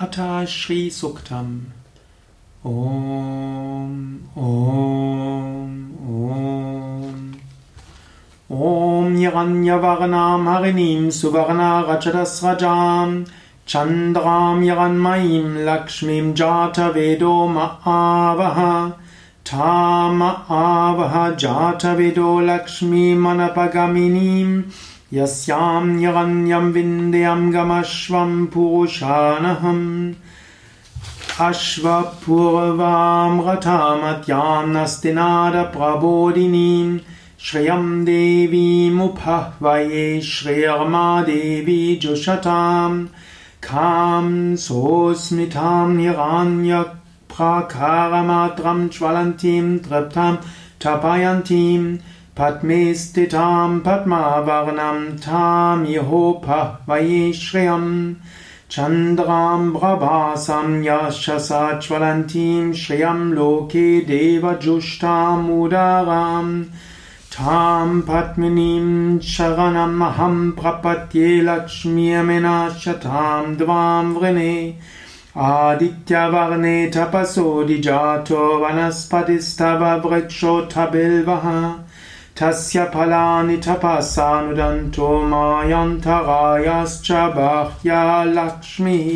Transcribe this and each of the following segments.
Atha Shri Suktam. Om, Om, Om. Om Yaranyavarnam Harinim Suvarna Rajadas Rajam Chandram Yaranmayim Lakshmim Jata Vedo Ma'avaha Tama Avaha Jata Vedo Lakshmi Manapagaminim यस्यां यगन्यं विन्द्यं गमश्वं पुरुषानहम्। अश्वपूर्वां रथामत्यां नस्तिनादप्रबोधिनीं श्रियं देवीमुपह्वये श्रेयर्मा देवी जुषतां खां सोऽस्मितां निरान्यप्राकारमात्रं ज्वलन्तीं तृप्तां टपयन्तीम् पद्मे स्थितां पद्मावर्णं तां यहोपह्वये श्रियम् चन्द्रां प्रभासं यशसा ज्वलन्तीं श्रियं लोके देवजुष्टामुदारां तां पद्मिनीं शरणमहं प्रपद्ये लक्ष्मीयमिनाशतां द्वां वृणे आदित्यवर्णे तपसोदिजातो वनस्पतिस्तव वृक्षोऽथ तस्य फलानि तपसानुदन्तो मायन्तरायाश्च बाह्या लक्ष्मीः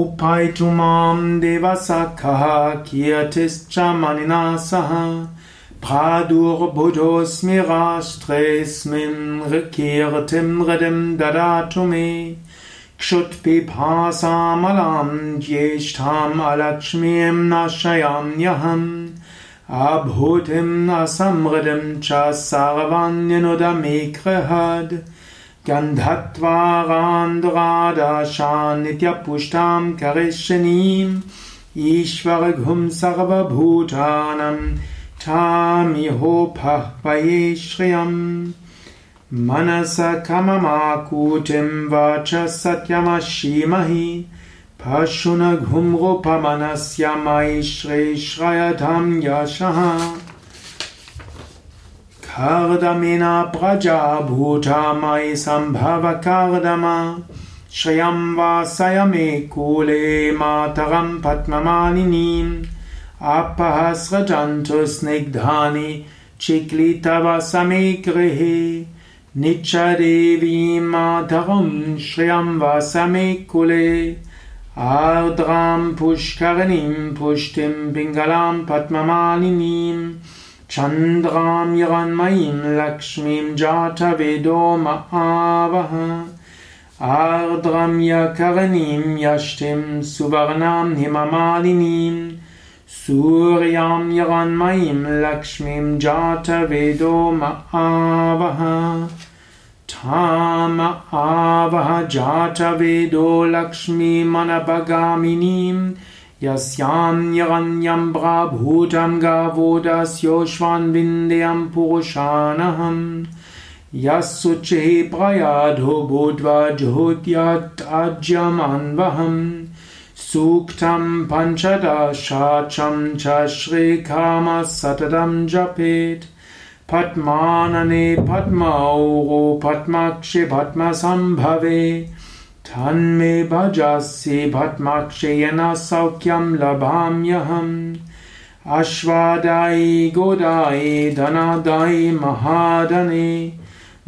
उपैतु मां देवसखः कीर्तिश्च मनिना सह प्रादुर्बुधोऽस्मि राष्ट्रेऽस्मिन् कीर्तिं हृदिं ददातु मे क्षुत्पिभासामलां ज्येष्ठाम् अलक्ष्मीं नाशयाम्यहम् आभूतिम् असमृदिम् च सर्वान्यनुदमेकृहद् गन्धत्वारान्द्रादाशान्नित्यपुष्टाम् करिष्यनीम् ईश्वरघुं सर्वभूतानम् ठामिहोपह्वये श्रियम् मनसखममाकूतिम् वाच सत्यमशीमहि पशुनघुम्रुपमनस्य मयि श्रेश्रयधं यशः कर्दमिना प्रजा भूता मयि सम्भव कर्दम श्रियं वासय मे कूले मातरं पद्ममालिनीम् अपहस्रजन्तु स्निग्धानि चिक्लितव समे गृहे निच्चदेवीं मातरं श्रियं वासमे कुले आर्द्रां पुष्करणीं पुष्टिं पिङ्गलां पद्ममालिनीं चन्द्रां यगन्मयीं लक्ष्मीं जातवेदो महावह आर्द्रं यकरणीं यष्टिं सुवर्णां हिममालिनीं सूर्यां यगन्मयीं लक्ष्मीं जातवेदो महावह आवह जातवेदो लक्ष्मीमनपगामिनीं यस्यां यगन्यं प्राभूतं गावोदस्योश्वान्विन्द्यं पुरुषानहम् यः शुचिः प्रयाधो भूत्वा ज्योत्याज्यमन्वहम् सूक्तं पञ्चदशाचं च श्रीकामः सततं जपेत् पद्मानने पद्मौगो पद्माक्षि पद्मसम्भवे। धन्मे भजसि पद्माक्षेयन सौख्यं लभाम्यहम्। अश्वादायि गोदायि धनादायि महाधने।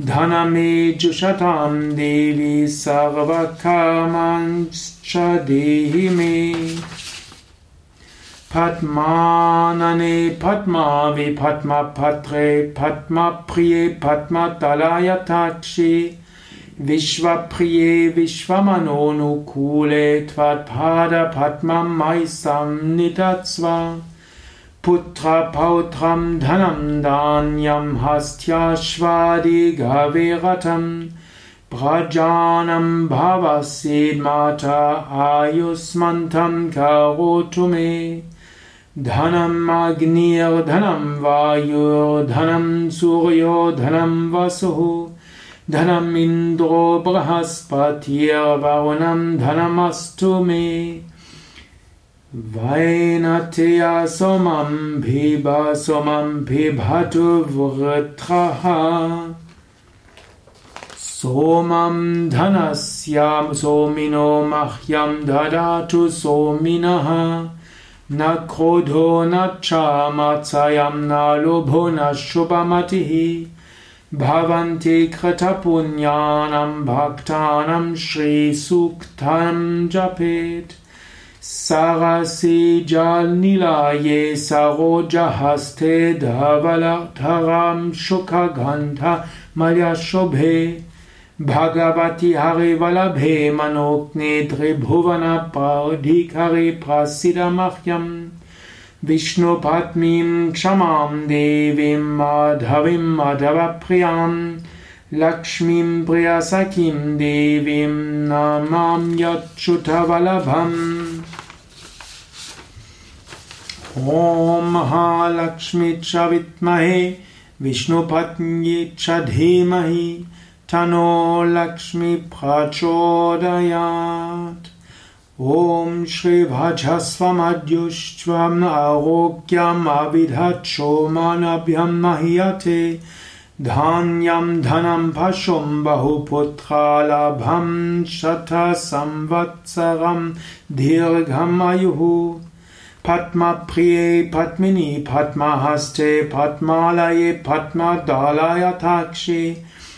धनमे जुषतां देवी सर्वकामांश्च देहि मे पद्मानने पद्मावि पद्मपत्रे पद्मप्रिये पद्मतलायताक्षि विश्वप्रिये विश्वमनोनुकूले त्वत्पादपद्मं मयि संनिधत्स्व पुत्रपौत्रं धनं धान्यं हस्त्याश्वादिगविरथम् प्रजानं भवसीन्माता आयुष्मन्तं करोतु मे धनम् अग्निर्धनं वायुर्धनं सूर्योधनं वसुः। धनम् इन्द्रो बृहस्पतिर्वरुणं धनमस्तु मे। वैनथया सोमं भिब सोमं बिभतु वृत्रः। Somam dhanasya somino mahyam dadatu sominaha na krodho na chamatsayam na lobho na shubhamatihi bhavanti kratapunyanam bhaktanam shri suktam japet sarasi jal nilaye sarojahaste dharam shukagandha malya shobhe Bhagavati Hari Valabhe Manokne Tribhuvana Paudhikari Prasidamahyam Vishnu Patmim Kshamam Devim Madhavim Madhavapriyam Lakshmim Priyasakim Devim Namam Yachutavalabham Om Mahalakshmi Chavitmahe Vishnu Patnyi Chadhimahi Tano Lakshmi Prachodayat Om Shri Bhajasvamadhyushvam Arogyam Avidhacho Manabhyam Mahiyate Dhanyam Dhanam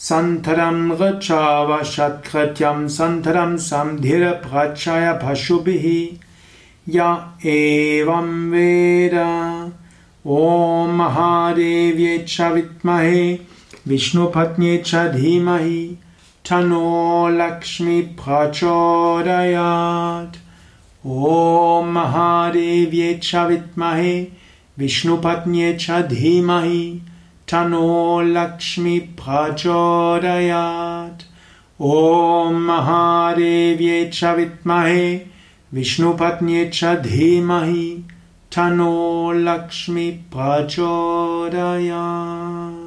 Padma Mai Sanidatsva Shriya Jata Shriya Niryaya Shriyam Vayo Jani Prabdadatu Shriyam Vasanam Ritatvam Mayana Bhajanti Satya Sabida Vidatyun Shriya Evainam Chat Shriyam Nadhadhaye Santaram Rachava Shatkrityam Santaram Samdhira Prachaya Pashubihi Ya Evam Veda Om